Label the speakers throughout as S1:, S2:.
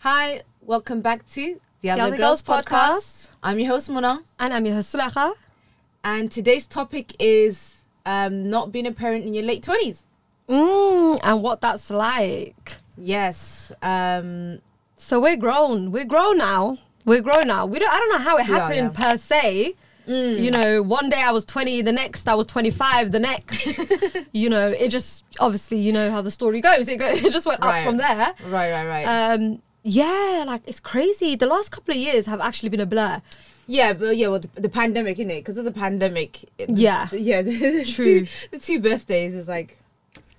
S1: Hi, welcome back to the Other,
S2: Other
S1: Girls,
S2: Girls
S1: podcast.
S2: Podcast.
S1: I'm your host Mona,
S2: And I'm your host, Sulaha.
S1: and today's topic is um, not being a parent in your late twenties.
S2: Mm, and what that's like.
S1: Yes, um,
S2: So we're grown. We're grown now. We're grown now. We don't. I don't know how it
S1: We are,
S2: happened
S1: yeah.
S2: per se. You know, one day I was 20, the next I was 25, the next, you know, it just obviously you know how the story goes. It, go, it just went
S1: Right.
S2: up from there.
S1: right, right, right.
S2: Um, yeah, like it's crazy. The last couple of years have actually been a blur.
S1: yeah, but yeah, well, the, the pandemic, isn't it? Because of the pandemic. it-
S2: Yeah.
S1: the- yeah. The, the
S2: True.
S1: Two, the two birthdays is like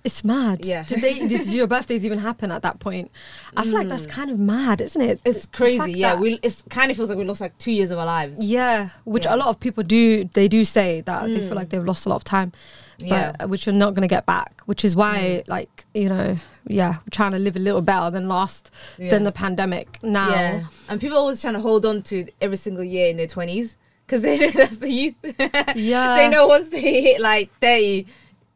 S2: It's mad.
S1: Yeah.
S2: Did they? Did your birthdays even happen at that point? I feel like that's kind of mad, isn't it?
S1: Mm. it's crazy. Yeah, we it's kind of feels like we lost like two years of our lives.
S2: Yeah, which
S1: Yeah.
S2: a lot of people do. They do say that they feel like they've lost a lot of time,
S1: Yeah.
S2: uh, which you're not going to get back. Which is why, like you know, yeah, we're trying to live a little better than last
S1: Yeah.
S2: than the pandemic. Now,
S1: Yeah, and people always trying to hold on to every single year in their twenties because they know that's the youth.
S2: Yeah.
S1: they know once they hit like thirty,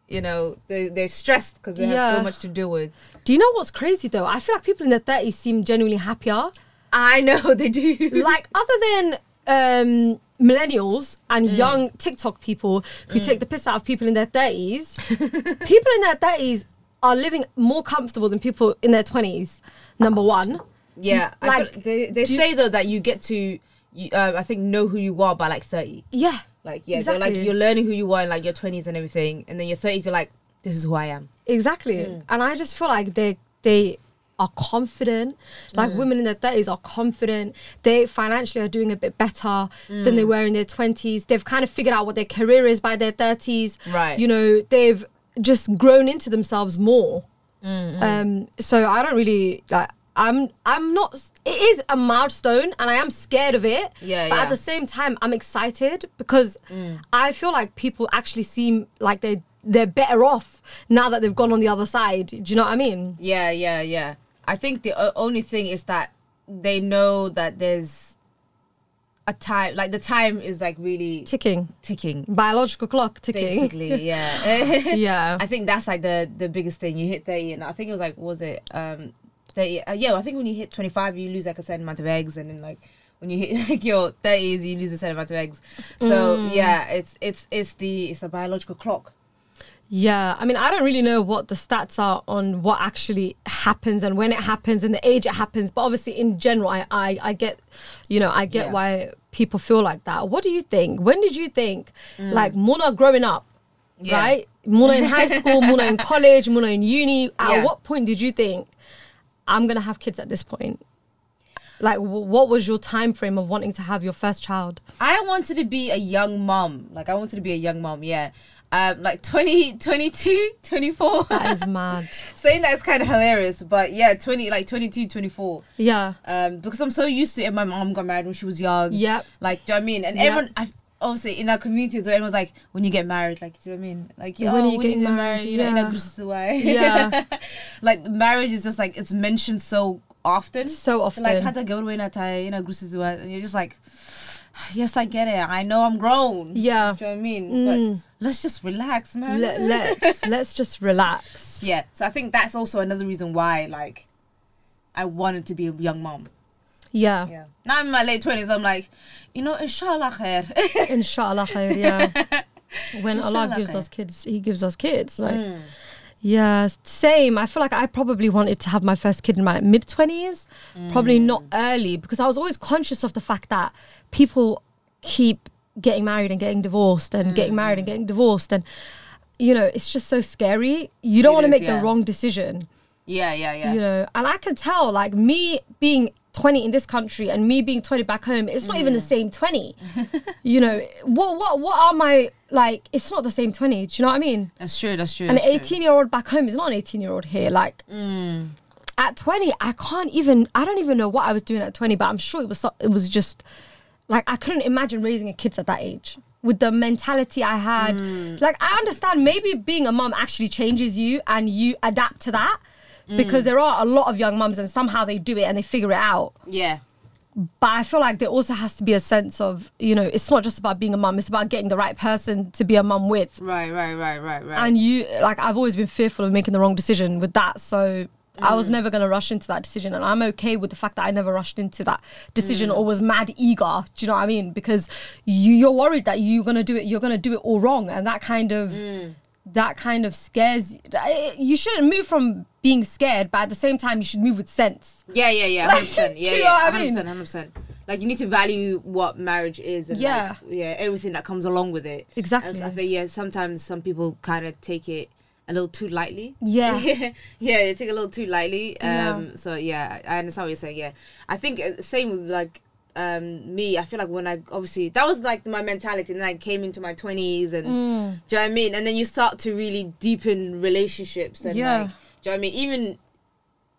S1: you know, they they're stressed because they have so much to deal with.
S2: do you know what's crazy though? I feel like people in their thirties seem genuinely happier.
S1: I know they do.
S2: like other than um millennials and
S1: Mm.
S2: young TikTok people who take the piss out of people in their 30s, people in their 30s are living more comfortable than people in their 20s. Number one.
S1: yeah,
S2: like,
S1: they they say though that you get to, you, uh, I think, know who you are by like thirty.
S2: Yeah.
S1: Like yeah, they're like you're learning who you are in like your twenties and everything, and then your thirties you're like, this is who I am.
S2: Exactly.
S1: Mm.
S2: And I just feel like they they are confident. Like
S1: Mm.
S2: women in their thirties are confident. They financially are doing a bit better than
S1: Mm.
S2: they were in their twenties. They've kind of figured out what their career is by their thirties.
S1: Right.
S2: You know, they've just grown into themselves more.
S1: Mm,
S2: Um, so I don't really like. I'm I'm not. It is a milestone, and I am scared of it.
S1: Yeah,
S2: But
S1: yeah.
S2: at the same time, I'm excited because I feel like people actually seem like they they're better off now that they've gone on the other side. Do you know what I mean?
S1: Yeah, yeah, yeah. I think the only thing is that they know that there's a time, like the time is like really
S2: Ticking,
S1: ticking.
S2: biological clock ticking.
S1: Basically, yeah.
S2: Yeah.
S1: I think that's like the the biggest thing. You hit thirty, and I think it was like, was it um, thirty? Uh, yeah, I think when you hit twenty five, you lose like a certain amount of eggs, and then like when you hit like your thirties, you lose a certain amount of eggs. So
S2: Mm.
S1: yeah, it's it's it's the it's a biological clock.
S2: Yeah, I mean, I don't really know what the stats are on what actually happens and when it happens and the age it happens. But obviously, in general, I I, I get, you know, I get
S1: Yeah.
S2: why people feel like that. What do you think? When did you think, like Mona growing up,
S1: Mm. Yeah.
S2: right? Mona in high school, Mona in college, Mona in uni. At
S1: Yeah.
S2: what point did you think I'm gonna have kids at this point? Like, what was your time frame of wanting to have your first child?
S1: I wanted to be a young mom. Like I wanted to be a young mom, yeah. Um, like 20, 22, 24.
S2: That is mad.
S1: Saying that is kind of hilarious, but yeah, 20, like 22, 24.
S2: Yeah.
S1: Um, because I'm so used to it. My mom got married when she was young.
S2: Yep.
S1: Like, do you know what I mean? And
S2: Yep.
S1: everyone, I, obviously, in our community, so everyone's like, when you get married, like, do you know what I mean? Like,
S2: When
S1: oh,
S2: you getting
S1: get
S2: married?
S1: You know, in
S2: Yeah.
S1: a gruesome way.
S2: Yeah.
S1: like, marriage is just like, it's mentioned so often.
S2: So often.
S1: Like, how to go to in a you know. And you're just like, yes, I get it. I know I'm grown.
S2: Yeah.
S1: Do you know what I mean?
S2: Mm.
S1: But let's just relax, man.
S2: Let, let's let's just relax.
S1: yeah. So I think that's also another reason why, like, I wanted to be a young mom.
S2: Yeah.
S1: Yeah. Now I'm in my late twenties. I'm like, you know, inshallah khair.
S2: Inshallah khair, yeah. When Allah gives
S1: khair.
S2: us kids, He gives us kids. Like,
S1: Mm.
S2: yeah, same. I feel like I probably wanted to have my first kid in my mid twenties, probably not early, because I was always conscious of the fact that people keep getting married and getting divorced and getting mm. married and getting divorced, and you know, it's just so scary. You don't want to make
S1: yeah.
S2: the wrong decision.
S1: Yeah, yeah, yeah.
S2: you know and i can tell like me being 20 in this country and me being 20 back home it's not even the mm. same 20 you know what what what are my like it's not the same 20 do you know what i mean
S1: That's true. That's true.
S2: an
S1: that's true.
S2: 18 year old back home is not an 18 year old here like mm. at 20 i can't even i don't even know what i was doing at 20 but i'm sure it was it was just like i couldn't imagine raising a kids at that age with the mentality i had mm. like i understand maybe being a mom actually changes you and you adapt to that mm. because there are a lot of young mums and somehow they do it and they figure it out
S1: Yeah.
S2: but I feel like there also has to be a sense of, you know, it's not just about being a mum, it's about getting the right person to be a mum with.
S1: Right, right, right, right, right.
S2: And you, like, I've always been fearful of making the wrong decision with that. So I was mm. never going to rush into that decision. And I'm okay with the fact that I never rushed into that decision mm. or was mad eager. Do you know what I mean? Because you, you're worried that you're going to do it, you're going to do it all wrong. And that kind of. Mm. That kind of scares you. Shouldn't move from being scared, but at the same time, you should move with sense.
S1: Yeah, yeah, yeah, percent.
S2: do
S1: Yeah,
S2: you know
S1: yeah,
S2: what I
S1: hundred
S2: mean?
S1: percent, hundred percent. Like you need to value what marriage is and
S2: Yeah.
S1: like, yeah, everything that comes along with it.
S2: Exactly.
S1: And I think yeah, sometimes some people kind of take it a little too lightly.
S2: Yeah.
S1: yeah, they take a little too lightly. Um,
S2: Yeah.
S1: so yeah, I understand what you're saying. Yeah, I think uh, same with like um me. I feel like when I obviously that was like my mentality, and then I came into my twenties, and
S2: Mm.
S1: do you know what I mean? And then you start to really deepen relationships, and
S2: Yeah.
S1: like, do you know what I mean? Even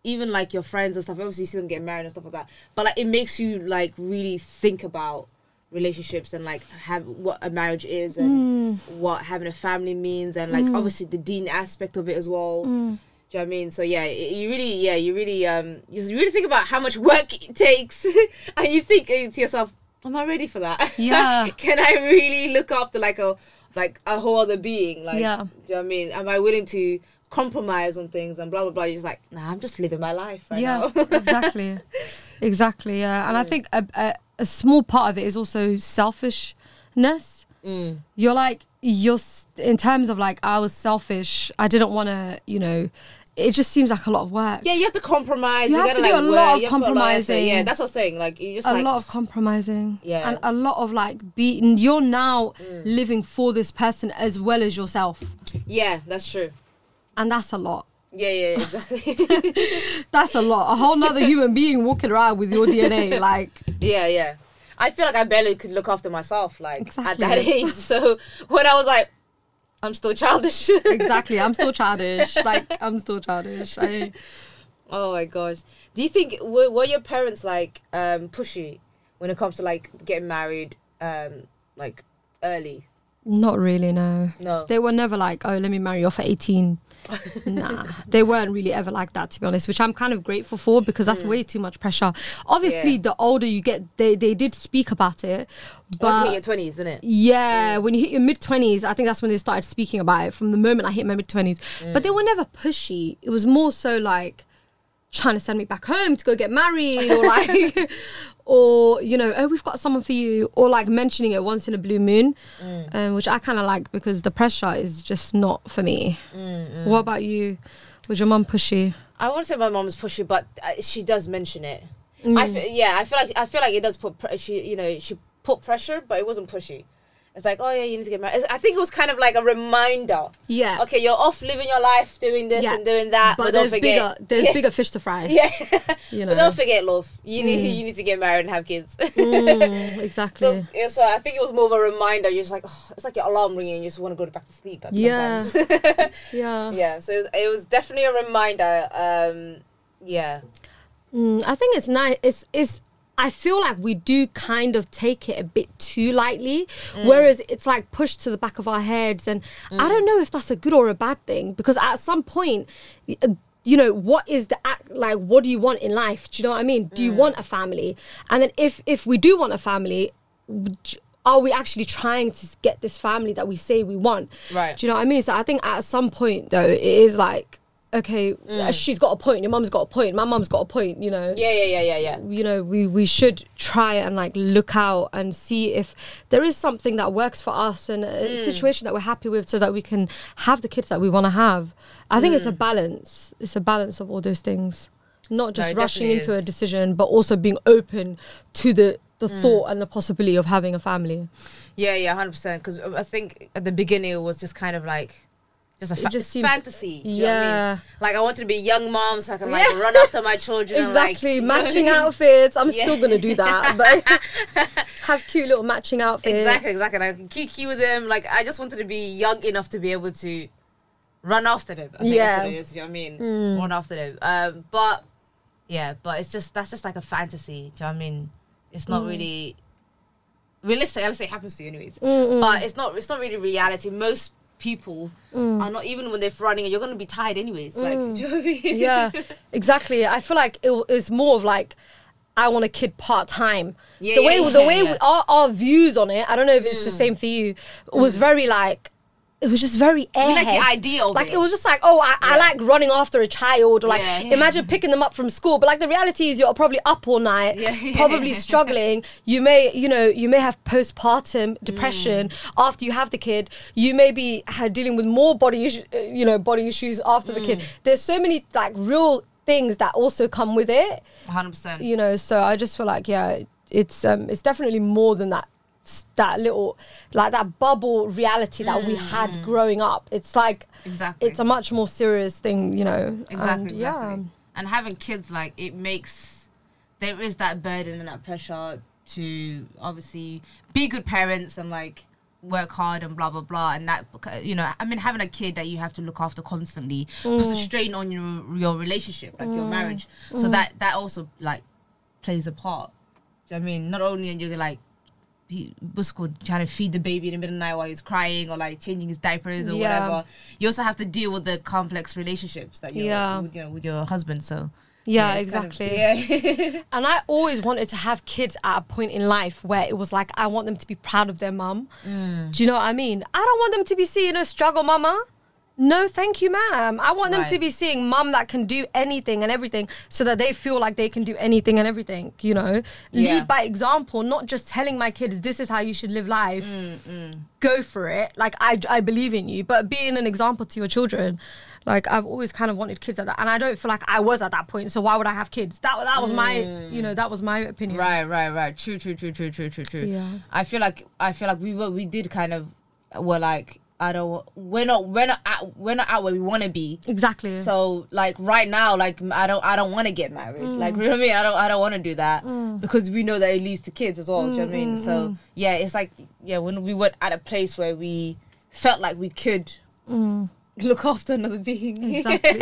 S1: even like your friends and stuff. Obviously, you see them get married and stuff like that. But like, it makes you like really think about relationships and like have what a marriage is and mm. what having a family means and like mm. obviously the deen aspect of it as well. Mm. Do you know what I mean? So yeah, you really, yeah, you really, um, you really think about how much work it takes, and you think uh, to yourself, "Am I ready for that?
S2: Yeah.
S1: Can I really look after like a like a whole other being? Like,
S2: Yeah.
S1: do you know what I mean? Am I willing to compromise on things and blah blah blah? You're just like, nah, I'm just living my life right
S2: yeah,
S1: now.
S2: exactly, exactly. Yeah, and I think a, a, a small part of it is also selfishness.
S1: Mm.
S2: You're like you're in terms of like I was selfish. I didn't want to, you know. It just seems like a lot of work.
S1: yeah, you have to compromise.
S2: You have
S1: gotta,
S2: to do
S1: like,
S2: a lot
S1: work,
S2: of
S1: you have to put lot effort.
S2: compromising.
S1: Yeah, that's what I'm saying. Like you just
S2: a
S1: like
S2: lot of compromising
S1: Yeah.
S2: and a lot of like being you're now
S1: Mm.
S2: living for this person as well as yourself
S1: yeah, that's true.
S2: and that's a lot
S1: Yeah, yeah, exactly.
S2: that's a lot a whole nother human being walking around with your dna like
S1: yeah, yeah. I feel like I barely could look after myself, like at that age. So when I was like, I'm still childish.
S2: exactly i'm still childish like i'm still childish I,
S1: Oh my gosh. Do you think were, were your parents like um pushy when it comes to like getting married um like early?
S2: not really no
S1: No.
S2: they were never like oh let me marry you off at 18 nah they weren't really ever like that to be honest which i'm kind of grateful for because that's mm. way too much pressure obviously
S1: Yeah.
S2: the older you get they, they did speak about it oh,
S1: Once
S2: but
S1: you hit your twenties, isn't it?
S2: Yeah, mm. when you hit your mid twenties, I think that's when they started speaking about it. From the moment I hit my mid twenties, but they mm. were never pushy. It was more so like trying to send me back home to go get married, or like, or you know, oh, we've got someone for you, or like mentioning it once in a blue moon, um, which I kind of like because the pressure is just not for me. What about you? Was your mum pushy?
S1: I won't say my mom's pushy, but uh, she does mention it.
S2: Mm.
S1: I fe- yeah, I feel like I feel like it does put pre- she you know she put pressure, but it wasn't pushy. It's like oh yeah, you need to get married. I think it was kind of like a reminder.
S2: Yeah.
S1: Okay, you're off living your life, doing this
S2: Yeah.
S1: and doing that, but,
S2: But,
S1: don't
S2: there's
S1: forget.
S2: bigger, there's
S1: yeah.
S2: bigger fish to fry.
S1: Yeah,
S2: You
S1: but don't forget, love. You need you need to get married and have kids.
S2: Mm, exactly.
S1: So, yeah, so I think it was more of a reminder. You're just like, oh, it's like your alarm ringing, and you just want to go back to sleep. Like,
S2: Yeah. yeah.
S1: yeah. So it was, it was definitely a reminder. Um, yeah.
S2: Mm, I think it's nice. It's it's. I feel like we do kind of take it a bit too lightly, mm. whereas it's like pushed to the back of our heads, and I mm. don't know if that's a good or a bad thing because at some point. uh, You know what is the act like? What do you want in life? Do you know what I mean? Do you mm. want a family? And then if if we do want a family, are we actually trying to get this family that we say we want?
S1: Right.
S2: Do you know what I mean? So I think at some point though, it is like, okay, she's got a point. Your mum's got a point. My mum's got a point. You know
S1: Yeah, yeah, yeah, yeah, yeah.
S2: you know we we should try and like look out and see if there is something that works for us and a
S1: Mm.
S2: situation that we're happy with so that we can have the kids that we want to have i think it's
S1: Mm.
S2: a balance it's a balance of all those things not just
S1: it
S2: rushing into a decision but also being open to the the
S1: Mm.
S2: thought and the possibility of having a family
S1: Yeah, yeah, hundred percent. Because I think at the beginning it was just kind of like just a fa-
S2: just seems-
S1: fantasy. do you know what I mean?
S2: yeah
S1: Like I wanted to be a young mom so I can like
S2: Yeah.
S1: run after my children. and, like,
S2: exactly
S1: you know I
S2: matching
S1: mean?
S2: outfits i'm
S1: Yeah.
S2: still gonna do that but have cute little matching outfits
S1: Exactly, exactly. And I can kiki with them. Like I just wanted to be young enough to be able to run after them. I think
S2: Yeah.
S1: that's what it is. You know what I mean? Run after them. Um, but yeah, but it's just that's just like a fantasy. Do you know what I mean? It's not really realistic unless it happens to you, anyways. But it's not. It's not really reality. Most people mm. are not even when they're running, and you're gonna be tired anyways. Like, mm. do you know what I mean?
S2: yeah, exactly. I feel like it, it is more of like I want a kid part time.
S1: Yeah,
S2: the
S1: yeah,
S2: way the
S1: yeah,
S2: way
S1: yeah. Mm.
S2: our, our views on it, I don't know if it's the mm. same for you. Was very like it was just very airhead.
S1: like the idea
S2: like
S1: it.
S2: it was just like, oh, I, I like running after a child, or like
S1: Yeah, yeah.
S2: imagine picking them up from school. But like the reality is, you're probably up all night,
S1: Yeah, yeah,
S2: probably
S1: yeah.
S2: struggling. You may, you know, you may have postpartum depression
S1: Mm.
S2: after you have the kid. You may be dealing with more body, issue, uh, you know, body issues after the
S1: Mm.
S2: kid. There's so many like real things that also come with it
S1: hundred percent.
S2: you know so i just feel like yeah it's um it's definitely more than that that little like that bubble reality that we had growing up it's like
S1: Mm. Exactly.
S2: it's a much more serious thing you know
S1: Exactly.
S2: and,
S1: exactly.
S2: yeah
S1: And having kids, like it makes there is that burden and that pressure to obviously be good parents and like work hard and blah blah blah and that you know i mean having a kid that you have to look after constantly puts a
S2: Mm.
S1: strain on your your relationship like your marriage so that that also like plays a part Do you know what i mean not only are you like he called trying to feed the baby in the middle of the night while he's crying or like changing his diapers or
S2: Yeah.
S1: whatever. You also have to deal with the complex relationships that you're
S2: Yeah.
S1: with, you know with your husband so.
S2: Yeah,
S1: it's kind of-
S2: exactly.
S1: yeah.
S2: And i always wanted to have kids at a point in life where it was like i want them to be proud of their mum.
S1: Mm.
S2: do you know what i mean? I don't want them to be seeing a struggle mama no thank you ma'am. I want them to be seeing mum that can do anything and everything so that they feel like they can do anything and everything you know?
S1: Yeah.
S2: lead by example not just telling my kids this is how you should live life.
S1: Mm,
S2: go for it. Like I, I believe in you. But being an example to your children like I've always kind of wanted kids like that and I don't feel like I was at that point so why would I have kids? That that was my you know that was my opinion.
S1: Right right right. True true true true true true true.
S2: Yeah.
S1: i feel like i feel like we were we did kind of were like i don't we're not we're not at, we're not at where we want to be
S2: exactly
S1: So like right now, like I don't I don't want to get married. Mm. Like you know what I mean? I don't I don't want to do that mm. because we know that it leads to kids as well. do you know what I mean? Mm, so yeah, it's like yeah, when we were at a place where we felt like we could look after another being.
S2: exactly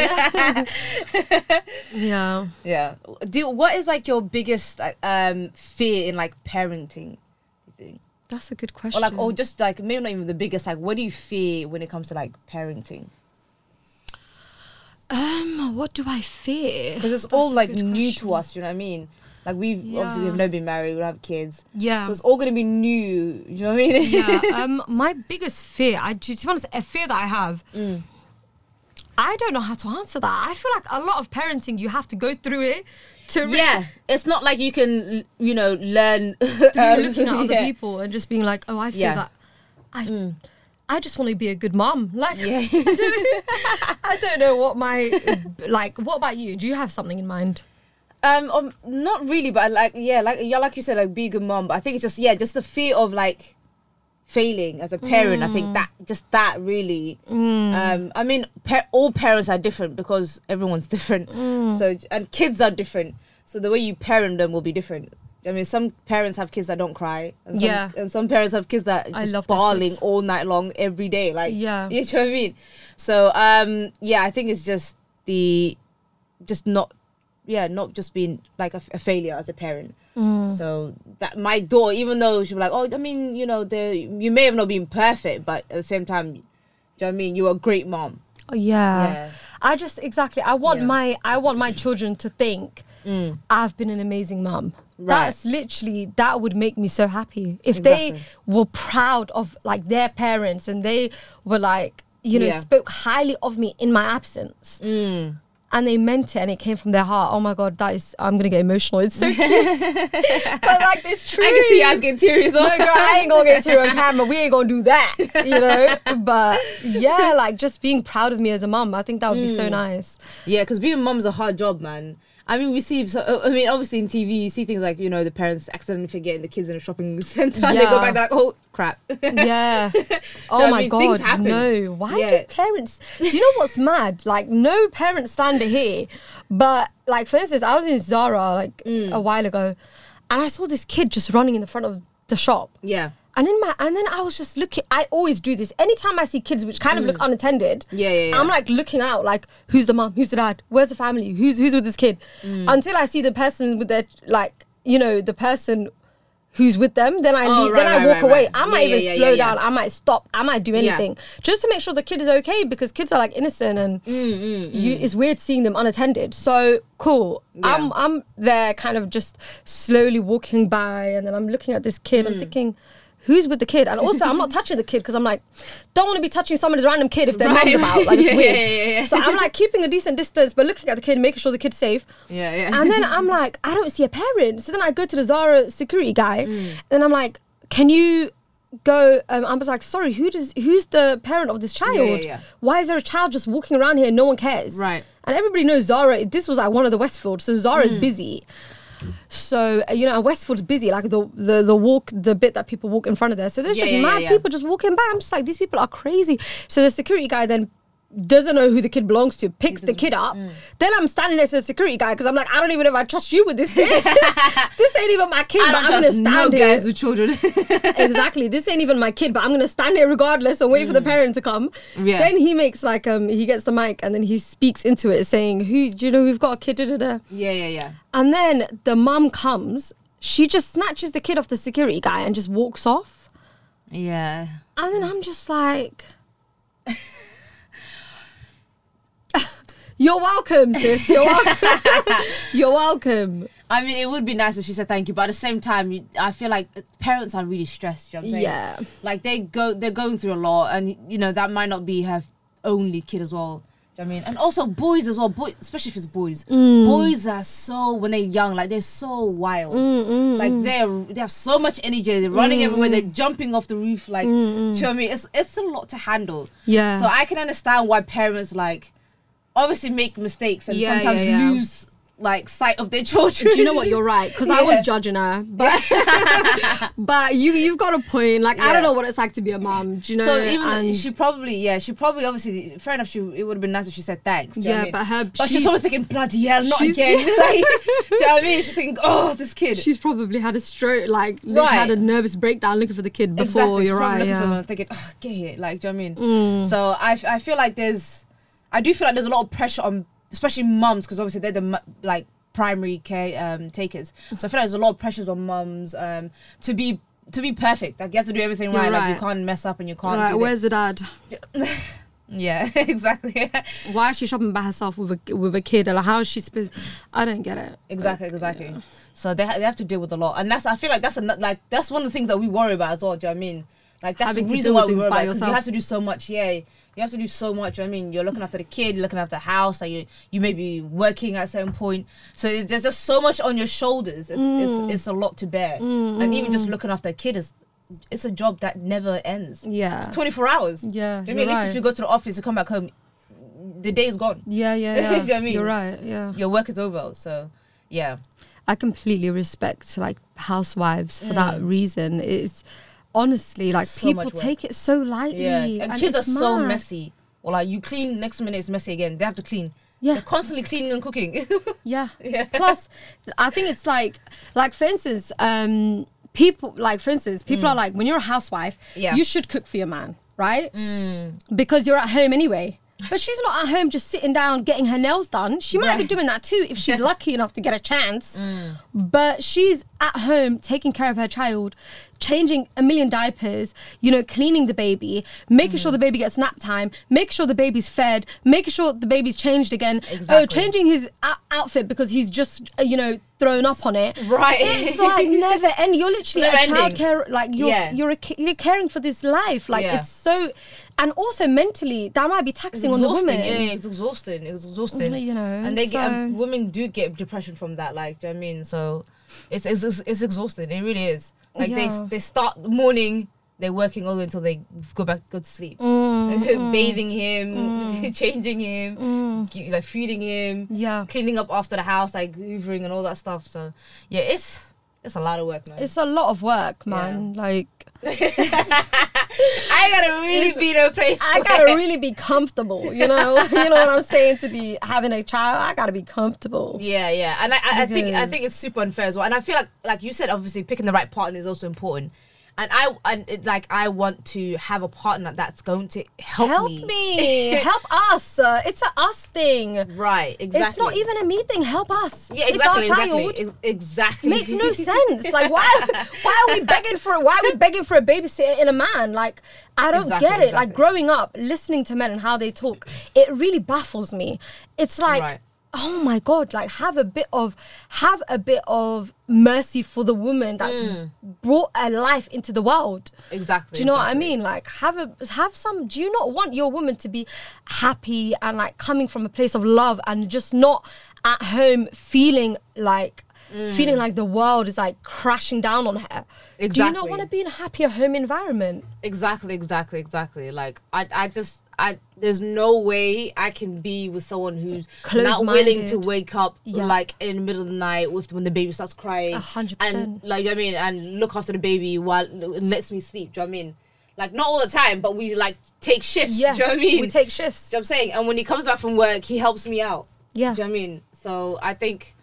S2: yeah
S1: yeah. Do what is like your biggest um fear in like parenting? You think?
S2: That's a good question
S1: Or like or just like maybe not even the biggest. Like what do you fear when it comes to like parenting?
S2: um what do I fear
S1: because it's
S2: That's
S1: all
S2: a
S1: like
S2: good
S1: new
S2: question.
S1: to us. You know what I mean? Like we've obviously
S2: Yeah.
S1: we've never been married. We don't have kids,
S2: yeah
S1: so it's all gonna be new. You know what I mean?
S2: yeah um my biggest fear i to be honest a fear that i have
S1: Mm.
S2: i don't know how to answer that i feel like a lot of parenting you have to go through it to really
S1: yeah. It's not like you can you know learn um,
S2: looking at other
S1: yeah.
S2: people and just being like oh i feel
S1: Yeah. Mm.
S2: that i I just want to be a good mom. Like,
S1: Yeah.
S2: I don't know what my like. What about you? Do you have something in mind?
S1: Um, um, not really, but like yeah, like yeah, like you said, like be a good mom. But I think it's just yeah, just the fear of like failing as a parent. I
S2: Mm.
S1: think that just that really. Um, I mean, all parents are different because everyone's different.
S2: Mm.
S1: So and kids are different. So the way you parent them will be different. I mean, some parents have kids that don't cry, and some,
S2: Yeah.
S1: and some parents have kids that
S2: I
S1: just
S2: love
S1: bawling all night long every day. Like,
S2: Yeah.
S1: you know what I mean. So, um, yeah, I think it's just the, just not, yeah, not just being like a, a failure as a parent.
S2: Mm.
S1: So that my daughter, even though she was like, oh, I mean, you know, the you may have not been perfect, but at the same time, do you know what I mean? You're a great mom.
S2: Oh, yeah.
S1: Yeah.
S2: I just exactly. I want
S1: Yeah.
S2: my I want my children to think I've been an amazing mom.
S1: Right.
S2: That's literally that would make me so happy if they were proud of like their parents and they were like you know
S1: Yeah.
S2: spoke highly of me in my absence. And they meant it, and it came from their heart. Oh my god, that is! I'm gonna get emotional. It's so cute, but like it's true.
S1: I can see you guys getting tears.
S2: No, girl, I ain't gonna get to on camera. We ain't gonna do that, you know. But yeah, like just being proud of me as a mum, I think that would be
S1: Mm.
S2: so nice.
S1: Yeah, because being a mum's a hard job, man. I mean, we see. So, I mean, obviously in TV, you see things like you know the parents accidentally forgetting the kids in a shopping center. and They go back, they're like, oh crap.
S2: Yeah. Oh
S1: I
S2: my
S1: mean,
S2: god, no. Why
S1: Yeah.
S2: do parents? Do you know what's mad? Like no parent slander here, but like for instance, I was in Zara like
S1: Mm.
S2: a while ago, and I saw this kid just running in the front of the shop.
S1: yeah.
S2: And then my and then I was just looking. I always do this. Anytime I see kids which kind of look unattended,
S1: Mm. Yeah, yeah, yeah.
S2: I'm like looking out, like who's the mom, who's the dad, where's the family, who's who's with this kid,
S1: Mm.
S2: until I see the person with their like you know the person who's with them. Then I
S1: Oh,
S2: leave,
S1: right,
S2: then I
S1: right,
S2: walk
S1: right,
S2: away.
S1: right.
S2: I might
S1: Yeah,
S2: even
S1: yeah,
S2: slow
S1: yeah, yeah.
S2: down. I might stop. I might do anything just to make sure the kid is okay because kids are like innocent and
S1: Mm,
S2: you, it's weird seeing them unattended. So cool. I'm I'm there, kind of just slowly walking by, and then I'm looking at this kid. I'm thinking, who's with the kid? And also, I'm not touching the kid because I'm like, don't want to be touching somebody's random kid if their
S1: Right,
S2: mom's
S1: right.
S2: about. Like, it's
S1: Yeah,
S2: weird.
S1: yeah, yeah, yeah.
S2: So I'm like keeping a decent distance, but looking at the kid, making sure the kid's safe.
S1: Yeah, yeah.
S2: And then I'm like, I don't see a parent. So then I go to the Zara security guy,
S1: Mm.
S2: and I'm like, can you go? Um, I was like, sorry, who does? Who's the parent of this child?
S1: yeah, yeah.
S2: Why is there a child just walking around here? and No one cares.
S1: Right.
S2: And everybody knows Zara. This was like one of the Westfield, so
S1: Mm.
S2: Zara's busy. So uh, you know, Westfield's busy, like the, the the walk, the bit that people walk in front of there. So there's
S1: Yeah,
S2: just
S1: yeah,
S2: mad
S1: yeah.
S2: people just walking by. I'm just like, these people are crazy. So the security guy then doesn't know who the kid belongs to, picks the kid up.
S1: Mm.
S2: Then I'm standing next to a security guy because I'm like, I don't even know if I trust you with this kid. this ain't even my kid,
S1: I
S2: but
S1: don't
S2: I'm gonna
S1: trust
S2: stand
S1: no
S2: here.
S1: guys with children.
S2: exactly. This ain't even my kid, but I'm gonna stand here regardless and wait for the parent to come.
S1: Mm. Yeah.
S2: Then he makes like um he gets the mic and then he speaks into it saying, Who do you know we've got a kid da, da, da.
S1: yeah, yeah, yeah.
S2: And then the mum comes, she just snatches the kid off the security guy and just walks off.
S1: Yeah.
S2: And then I'm just like You're welcome, sis. You're welcome. You're welcome.
S1: I mean, it would be nice if she said thank you, but at the same time, you, I feel like parents are really stressed. You know what I'm saying?
S2: Yeah.
S1: Like they go, they're going through a lot, and you know that might not be her only kid as well. Do you know I mean? And also boys as well, boy, especially if it's boys.
S2: Mm.
S1: Boys are so when they're young, like they're so wild.
S2: Mm, mm.
S1: like they're they have so much energy. They're running mm, everywhere. Mm. They're jumping off the roof. Like, do you know what I mean? It's it's a lot to handle.
S2: Yeah.
S1: So I can understand why parents like obviously make mistakes and
S2: Yeah,
S1: sometimes
S2: yeah, yeah.
S1: lose like sight of their children.
S2: Do you know what? You're right because I was judging her, but but you you've got a point. Like I don't know what it's like to be a mom. Do you know?
S1: So even
S2: And-
S1: she probably yeah she probably obviously fair enough she it would have been nice if she said thanks. do you know
S2: Yeah,
S1: I mean?
S2: but her-
S1: but she's,
S2: she's-
S1: probably thinking bloody hell not
S2: she's-
S1: again. like, do you know what I mean? She's thinking oh this kid.
S2: she's probably had a stroke, like
S1: Right.
S2: had a nervous breakdown looking for the kid before.
S1: exactly.
S2: You're
S1: probably
S2: right. Yeah.
S1: thinking oh, get here like do you know what I mean? Mm. So I I feel like there's I do feel like there's a lot of pressure on especially mums because obviously they're the like primary care um, takers. So I feel like there's a lot of pressures on mums um, to be to be perfect. Like you have to do everything
S2: You're
S1: right. Like you can't mess up and you can't.
S2: Right, where's the dad?
S1: yeah, exactly.
S2: Why is she shopping by herself with a with a kid? Like how is she supposed? I don't get it.
S1: Exactly, exactly. So they, ha- they have to deal with a lot, and that's I feel like that's a, like that's one of the things that we worry about as well. Do you know what I mean? Like that's
S2: Having
S1: the reason why we worry about because you have to do so much. Yeah, you have to do so much. do you know what I mean, you're looking after the kid, you're looking after the house, like you you may be working at a certain point. So it's- there's just so much on your shoulders. It's
S2: Mm.
S1: it's, it's a lot to bear, mm, and even just mm. looking after a kid is it's a job that never ends.
S2: Yeah.
S1: It's 24 hours.
S2: Yeah,
S1: Do you know what I mean?
S2: you're
S1: At least if you go to the office and come back home, the day is gone.
S2: Yeah, yeah, yeah.
S1: you know I mean?
S2: You're right. Yeah.
S1: Your work is over. So yeah.
S2: I completely respect like housewives for that mm. reason. It's honestly like
S1: Mm. So
S2: people take it so lightly.
S1: Yeah, and, kids are
S2: it's
S1: so
S2: mad.
S1: messy. Or like you clean, next minute it's messy again. They have to clean.
S2: Yeah.
S1: They're constantly cleaning and cooking.
S2: Yeah.
S1: Yeah.
S2: Plus, I think it's like, like for instance, um, people like for instance, people are like, when you're a housewife,
S1: Mm. Yeah. Mm.
S2: you should cook for your man, right? Because you're at home anyway. But she's not at home just sitting down getting her nails done. She might be doing that too if she's lucky enough to get a chance.
S1: Mm.
S2: But she's at home taking care of her child, changing a million diapers, you know, cleaning the baby, making
S1: Mm.
S2: sure the baby gets nap time, making sure the baby's fed, making sure the baby's changed again. Oh,
S1: Exactly.
S2: changing his o- outfit because he's just, uh, you know, thrown up on it.
S1: Right.
S2: It's like never end. You're literally
S1: Never
S2: a
S1: ending.
S2: child care. Like you're,
S1: Yeah.
S2: you're, a, you're caring for this life. Like
S1: Yeah.
S2: it's so, and also mentally that might be taxing on the woman.
S1: Yeah, yeah, it's exhausting. It's exhausting.
S2: You know,
S1: and they get and
S2: so-
S1: women do get depression from that. Like, do you know what I mean? So it's it's, it's exhausting. It really is. Like
S2: Yeah.
S1: they they start the morning. They're working all the way until they go back, go to sleep.
S2: Mm,
S1: Bathing him, changing him, gi- like feeding him,
S2: Yeah.
S1: cleaning up after the house, like hoovering and all that stuff. So yeah, it's it's a lot of work, man.
S2: It's a lot of work, man. Like
S1: I gotta really be in a place.
S2: I
S1: where-
S2: gotta really be comfortable. You know, you know what I'm saying. To be having a child, I gotta be comfortable.
S1: Yeah, yeah, and I, I, I think I think it's super unfair as well. And I feel like, like you said, obviously picking the right partner is also important. And I, and like, I want to have a partner that's going to help,
S2: Help me, help us. Uh, it's a us thing.
S1: Right, exactly.
S2: It's not even a me thing. Help us.
S1: Yeah, exactly,
S2: It's our child.
S1: exactly, ex- exactly.
S2: makes no sense. Like why why are we begging for why are we begging for a babysitter in a man? Like I don't
S1: Exactly,
S2: get it. Like growing up, listening to men and how they talk, it really baffles me. It's like
S1: Right.
S2: Oh my god like have a bit of have a bit of mercy for the woman that's
S1: Mm.
S2: brought a life into the world
S1: Exactly.
S2: do you know what I mean? Like have a have some. Do you not want your woman to be happy and like coming from a place of love and just not at home feeling like
S1: Mm.
S2: feeling like the world is like crashing down on her? Exactly. Do you not want to be in a happier home environment?
S1: Exactly, exactly, exactly. Like I, I just, I there's no way I can be with someone who's not willing to wake up
S2: Yeah.
S1: like in the middle of the night with when the baby starts crying,
S2: A hundred
S1: and
S2: percent.
S1: like you know I mean, and look after the baby while it lets me sleep. Do you know what I mean? Like not all the time, but we like take shifts.
S2: Yeah,
S1: do you know what I mean?
S2: we take shifts.
S1: Do you know what I'm saying? And when he comes back from work, he helps me out.
S2: Yeah,
S1: Do you know what I mean? So I think,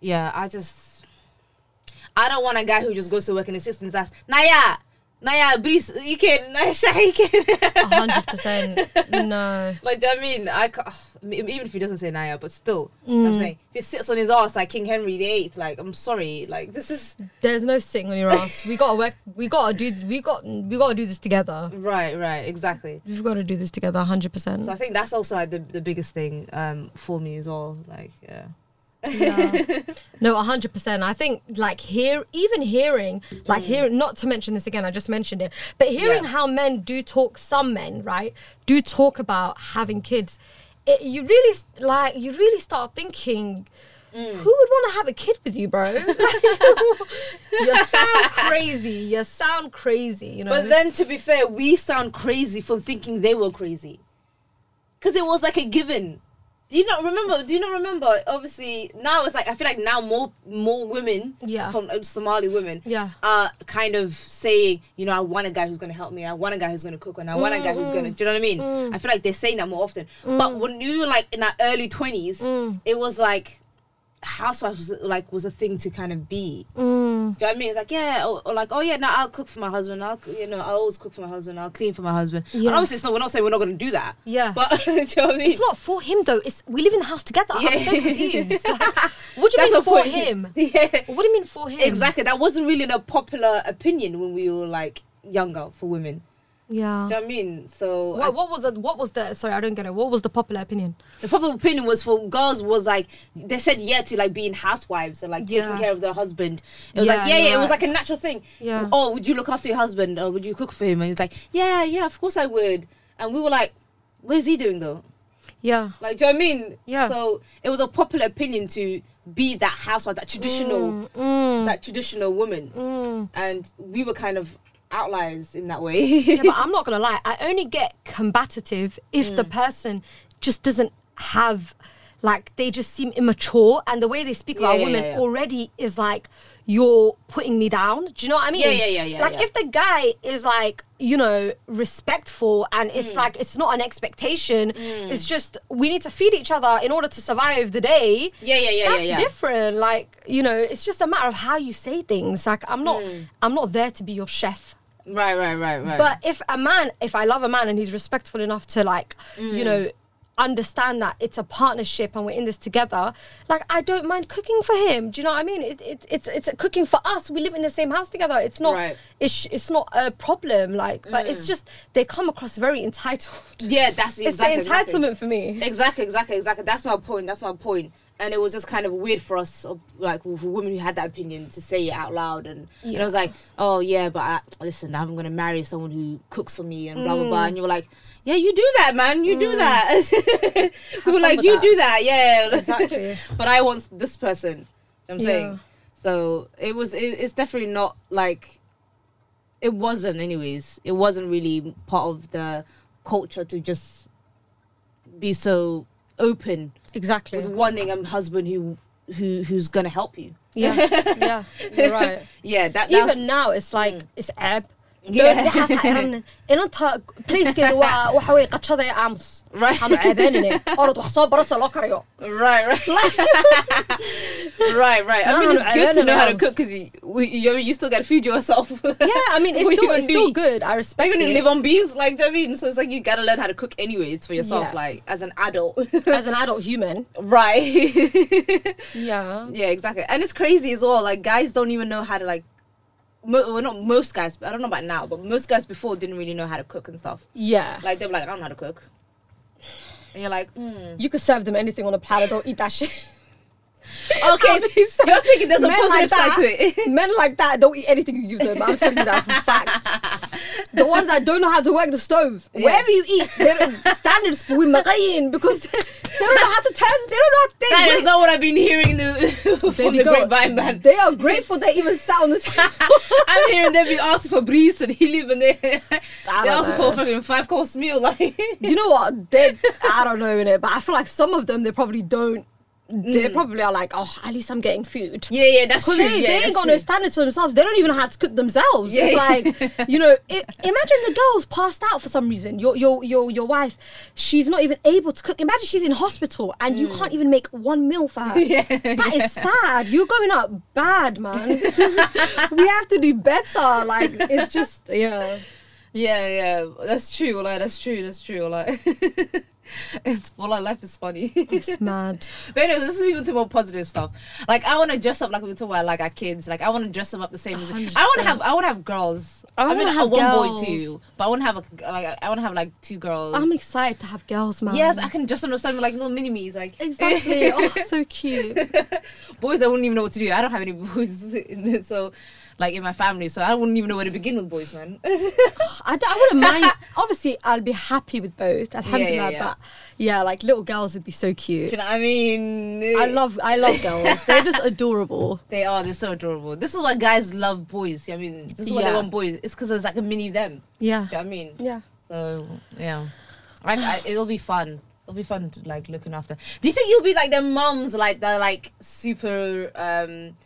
S1: yeah, I just, I don't want a guy who just goes to work and insists and says, Naya, Naya, Brice, you can, Naya, Shah, you can.
S2: a hundred percent. No.
S1: Like, do you know what I mean? I ca- even if he doesn't say Naya, but still, you know what I'm
S2: Mm.
S1: saying? If he sits on his ass like King Henry VIII, like, I'm sorry, like, this is,
S2: There's no sitting on your ass. We gotta work. We gotta do. We got. We gotta do this together.
S1: right, right, exactly.
S2: We've got to do this together. hundred
S1: So
S2: percent.
S1: I think that's also like, the, the biggest thing um, for me as well. Like, yeah.
S2: Yeah. no, hundred percent. I think like hear even hearing like mm. hearing not to mention this again. I just mentioned it, but hearing
S1: Yeah.
S2: how men do talk. Some men, right, do talk about having kids. It, you really like you really start thinking. Mm. Who would want to have a kid with you, bro? you sound crazy. You sound crazy. You know.
S1: But then, to be fair, we sound crazy for thinking they were crazy, because it was like a given. Do you not remember? Do you not remember? Obviously, now it's like I feel like now more more women,
S2: Yeah.
S1: from uh, Somali women,
S2: Yeah.
S1: are kind of saying, you know, I want a guy who's gonna help me. I want a guy who's gonna cook, and I want a guy who's gonna. Mm. Do you know what I mean? Mm. I feel like they're saying that more often. But mm. when you were like in our early twenties, it was like housewives was like was a thing to kind of be.
S2: Mm.
S1: Do you know what I mean? It's like, yeah, or, or like, oh yeah, now I'll cook for my husband. I'll, you know, I'll always cook for my husband. I'll clean for my husband.
S2: Yeah.
S1: And obviously, it's not, we're not saying we're not going to do that.
S2: Yeah.
S1: But, do you know what I mean?
S2: It's not for him though. It's we live in the house together. I'm so
S1: Yeah.
S2: confused. Like, what do you
S1: That's
S2: mean for
S1: point.
S2: him?
S1: Yeah.
S2: What do you mean for him?
S1: Exactly. That wasn't really a popular opinion when we were like younger for women.
S2: Yeah.
S1: Do you know what I mean? So I-
S2: What, what was it? What was the? Sorry, I don't get it. What was the popular opinion?
S1: the popular opinion was for girls was like they said yeah to like being housewives and like taking care of their husband. It was
S2: Yeah,
S1: like yeah, yeah,
S2: you're
S1: it was like a natural thing.
S2: Yeah.
S1: Oh, would you look after your husband or would you cook for him? And he's like, yeah, yeah, of course I would. And we were like, where's he doing though?
S2: Yeah.
S1: Like, do you know what I mean?
S2: Yeah.
S1: So it was a popular opinion to be that housewife, that traditional, mm, mm. that traditional woman, mm. and we were kind of outliers in that way.
S2: yeah, but I'm not gonna lie. I only get combative if
S1: Mm.
S2: the person just doesn't have, like, they just seem immature, and the way they speak
S1: Yeah,
S2: about
S1: yeah,
S2: women already is like you're putting me down. Do you know what I mean?
S1: Yeah, yeah, yeah, yeah,
S2: Like
S1: yeah.
S2: if the guy is like, you know, respectful and it's
S1: Mm.
S2: like it's not an expectation. It's just we need to feed each other in order to survive the day.
S1: Yeah, yeah, yeah,
S2: That's
S1: yeah, yeah.
S2: different. Like you know, it's just a matter of how you say things. Like I'm not,
S1: Mm.
S2: I'm not there to be your chef.
S1: right, right, right, right.
S2: But if a man, if I love a man and he's respectful enough to like, you know, understand that it's a partnership and we're in this together, like I don't mind cooking for him. Do you know what I mean? It, it, it's it's cooking for us. We live in the same house together. It's not
S1: Right.
S2: it's it's not a problem. Like, but it's mm. just they come across very entitled.
S1: yeah, that's
S2: It's
S1: exactly,
S2: the entitlement for me.
S1: Exactly, exactly, exactly. That's my point. That's my point. And it was just kind of weird for us, like for women who had that opinion, to say it out loud. And you know, it was like, oh yeah, but I, listen, I'm gonna marry someone who cooks for me and blah blah
S2: Mm.
S1: blah. And you were like, yeah, you do that, man. You do that. we were like, you
S2: that.
S1: do that, yeah.
S2: Exactly.
S1: but I want this person. You know what I'm
S2: Yeah.
S1: saying. So it was. It, it's definitely not like. It wasn't, anyways. It wasn't really part of the culture to just be so open
S2: Exactly.
S1: with wanting a husband who who who's gonna help you.
S2: Yeah, yeah, you're right.
S1: Yeah, that
S2: Even now, it's like mm. it's ab.
S1: Yeah.
S2: Um, inanta placekeeda waa waxa wey qajada ee aamus
S1: Right.
S2: ama orod wax soo barasa loo karayo
S1: right, right, right, right. I mean, it's good to know how to cook because you you you still gotta feed yourself.
S2: yeah i mean it's still it's still good i respect
S1: you live on beans? Like, do you know what I mean, so it's like you gotta learn how to cook anyways for yourself,
S2: Yeah.
S1: like as an adult.
S2: as an adult human
S1: right.
S2: yeah
S1: yeah, exactly. And it's crazy as well. Like, guys don't even know how to like. Mo- well, not most guys. I don't know about now, but most guys before didn't really know how to cook and stuff.
S2: yeah
S1: Like they were like, I don't know how to cook. and you're like, mm.
S2: You could serve them anything on a platter. They'll eat that shit.
S1: okay,
S2: so-
S1: you're thinking there's a positive
S2: like
S1: side to it.
S2: Men like that don't eat anything you give them. I'm telling you that for a fact. The ones that don't know how to work the stove,
S1: Yeah.
S2: wherever you eat, they don't, standard school with Magayin because they don't know how to tell. They don't know how to
S1: That is
S2: break.
S1: not what I've been hearing the, from
S2: Baby
S1: the
S2: girl,
S1: grapevine, man.
S2: They are grateful they even sat on the table.
S1: I'm hearing them be asking for breeze and he live in there. They
S2: don't
S1: ask for a fucking five course meal. Like,
S2: you know what? They, I don't know in it, but I feel like some of them they probably don't. They probably are like, oh, at least I'm getting food.
S1: yeah, yeah, that's true.
S2: Because they,
S1: yeah,
S2: they ain't got
S1: true.
S2: no standards for themselves. They don't even know how to cook themselves.
S1: Yeah.
S2: It's like, you know, i imagine the girl's passed out for some reason. Your your your your wife, she's not even able to cook. Imagine she's in hospital and you can't even make one meal for her.
S1: Mm. Yeah.
S2: That is sad. You're going out bad, man. Is- we have to do better. Like it's just yeah.
S1: Yeah, yeah, that's true. Like, that's true. That's true. Like, it's well, like life is funny.
S2: It's mad.
S1: But anyway, this is even to more positive stuff. Like I want to dress up like we talk about like our kids. Like I want to dress them up the same. as I want to have. I want to have girls.
S2: I
S1: I, mean,
S2: wanna
S1: I
S2: have
S1: have one
S2: girls.
S1: boy too, but I want to have a like. I want to have like two girls.
S2: I'm excited to have girls, man.
S1: Yes, I can dress them up something like little mini me's. Like
S2: Exactly. oh, so cute.
S1: boys, I wouldn't even know what to do. I don't have any boys, in it, so like in my family, so I wouldn't even know where to begin with boys, man.
S2: I, I wouldn't mind. Obviously, I'll be happy with both. Alhamdulillah,
S1: yeah.
S2: but yeah, like little girls would be so
S1: do
S2: cute.
S1: you know what I mean?
S2: I love, I love girls. They're just adorable.
S1: They are. They're so adorable. This is why guys love boys. You know what I mean, this is why
S2: Yeah.
S1: they want boys. It's because there's like a mini them.
S2: Yeah,
S1: Do you know what I mean?
S2: yeah.
S1: So yeah, I, I, it'll be fun. It'll be fun to like looking after. Do you think you'll be like their moms, like they're like super, um,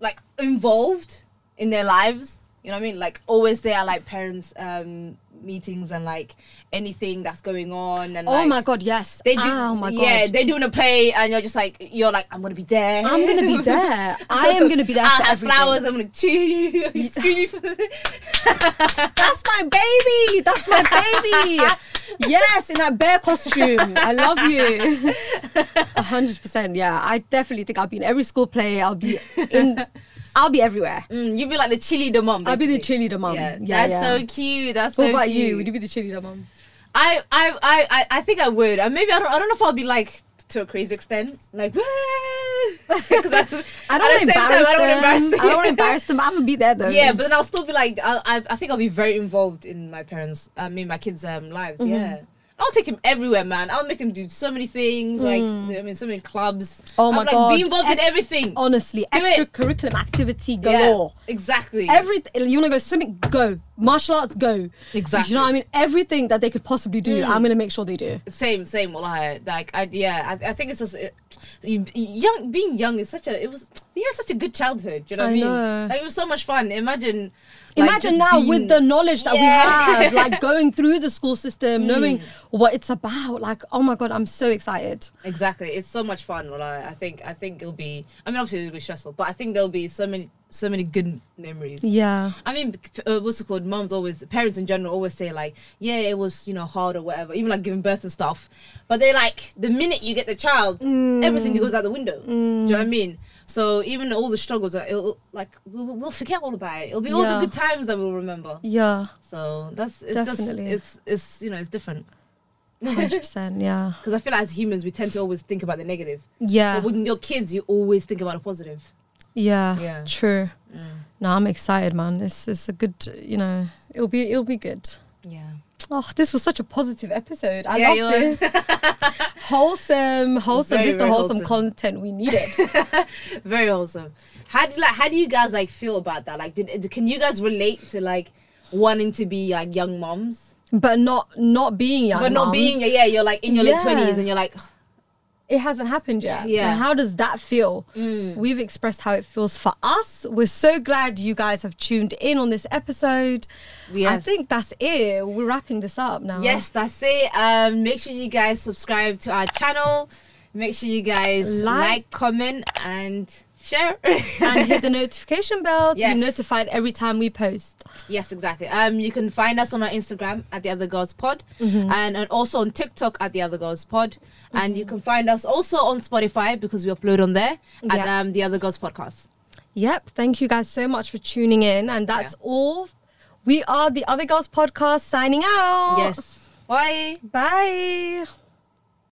S1: like involved in their lives? You know what I mean? Like always there are like parents um meetings and like anything that's going on and
S2: Oh
S1: like,
S2: my god, yes.
S1: They do.
S2: Oh my god.
S1: Yeah, they're doing a play and you're just like you're like I'm gonna be there.
S2: I'm gonna be there. I am gonna be there
S1: I'll
S2: for
S1: have
S2: everything.
S1: flowers. I'm gonna cheer you. I'm scream you.
S2: That's my baby. That's my baby. yes, in that bear costume. I love you. A hundred percent. Yeah, I definitely think I'll be in every school play. I'll be in. I'll be everywhere.
S1: Mm, you'd be like the chili the mom.
S2: I'll be the
S1: basically.
S2: cheerleader mom.
S1: Yeah,
S2: Yeah,
S1: that's
S2: yeah.
S1: so cute. That's
S2: What
S1: so
S2: about
S1: cute.
S2: you? Would you be the cheerleader mum?
S1: I, I, I, I, I think I would. And maybe I don't. I don't know if I'll be like to a crazy extent, like. 'cause I,
S2: I don't want to
S1: time,
S2: embarrass
S1: I don't wanna
S2: them. I don't want to embarrass them. I'm gonna be there though.
S1: Yeah, but then I'll still be like, I, I, I think I'll be very involved in my parents, I mean, my kids' um, lives.
S2: Mm-hmm.
S1: Yeah. I'll take him everywhere, man. I'll make him do so many things, like hmm. I mean, so many clubs.
S2: Oh
S1: I'm
S2: my
S1: like,
S2: god.
S1: Be involved in everything.
S2: Honestly, extracurricular activity
S1: Yeah,
S2: galore.
S1: exactly.
S2: Everything you want to go swimming, go. Martial arts, go.
S1: Exactly.
S2: You know what I mean? Everything that they could possibly do, I'm mm. gonna make sure they do.
S1: same same wallahi. like I yeah I, I think it's just it, young being young is such a it was we had such a good childhood you know what I,
S2: I
S1: mean
S2: know.
S1: like it was so much fun imagine like,
S2: Imagine now
S1: being-
S2: with the knowledge that
S1: Yeah.
S2: we have, like going through the school system, knowing mm. what it's about. Like, oh my god, I'm so excited.
S1: exactly it's so much fun wallahi. I think I think it'll be I mean obviously it'll be stressful but I think there'll be so many so many good memories
S2: Yeah.
S1: I mean, uh, what's it called? Moms always, parents in general always say like, yeah, it was you know hard or whatever, even like giving birth and stuff. But they like the minute you get the child, everything goes out the window. Do you know what I mean? So even all the struggles, it'll like we'll, we'll forget all about it. It'll be all the good times that we'll remember.
S2: Yeah.
S1: So that's it's
S2: Definitely.
S1: just it's it's you know it's different
S2: Hundred percent. Yeah.
S1: because I feel like as humans we tend to always think about the negative.
S2: Yeah.
S1: But with your kids, you always think about the positive.
S2: Yeah.
S1: Yeah.
S2: True. Mm. No, I'm excited, man. It's it's a good, you know, it'll be it'll be good.
S1: Yeah.
S2: Oh, this was such a positive episode. I
S1: Yeah,
S2: love this. wholesome, wholesome.
S1: Very,
S2: this is the wholesome,
S1: wholesome.
S2: content we needed.
S1: Very awesome. How do like how do you guys like feel about that? Like, did can you guys relate to like wanting to be like young moms,
S2: but not not being young,
S1: but not
S2: mums.
S1: being yeah, you're like in your late twenties and you're like,
S2: It hasn't happened yet.
S1: Yeah.
S2: And how does that feel?
S1: Mm.
S2: We've expressed how it feels for us. We're so glad you guys have tuned in on this episode. I think that's it. We're wrapping this up now.
S1: yes, that's it. Um, make sure you guys subscribe to our channel. Make sure you guys
S2: Like.
S1: like, comment, and share.
S2: and hit the notification bell to
S1: Yes.
S2: be notified every time we post.
S1: Yes, exactly. Um, you can find us on our Instagram at the Other Girls Pod,
S2: Mm-hmm.
S1: and, and also on TikTok at the Other Girls Pod, and you can find us also on Spotify because we upload on there at
S2: Yeah.
S1: um, the Other Girls Podcast.
S2: Yep. Thank you guys so much for tuning in. And that's all. We are the Other Girls Podcast signing out.
S1: Yes. Bye.
S2: Bye.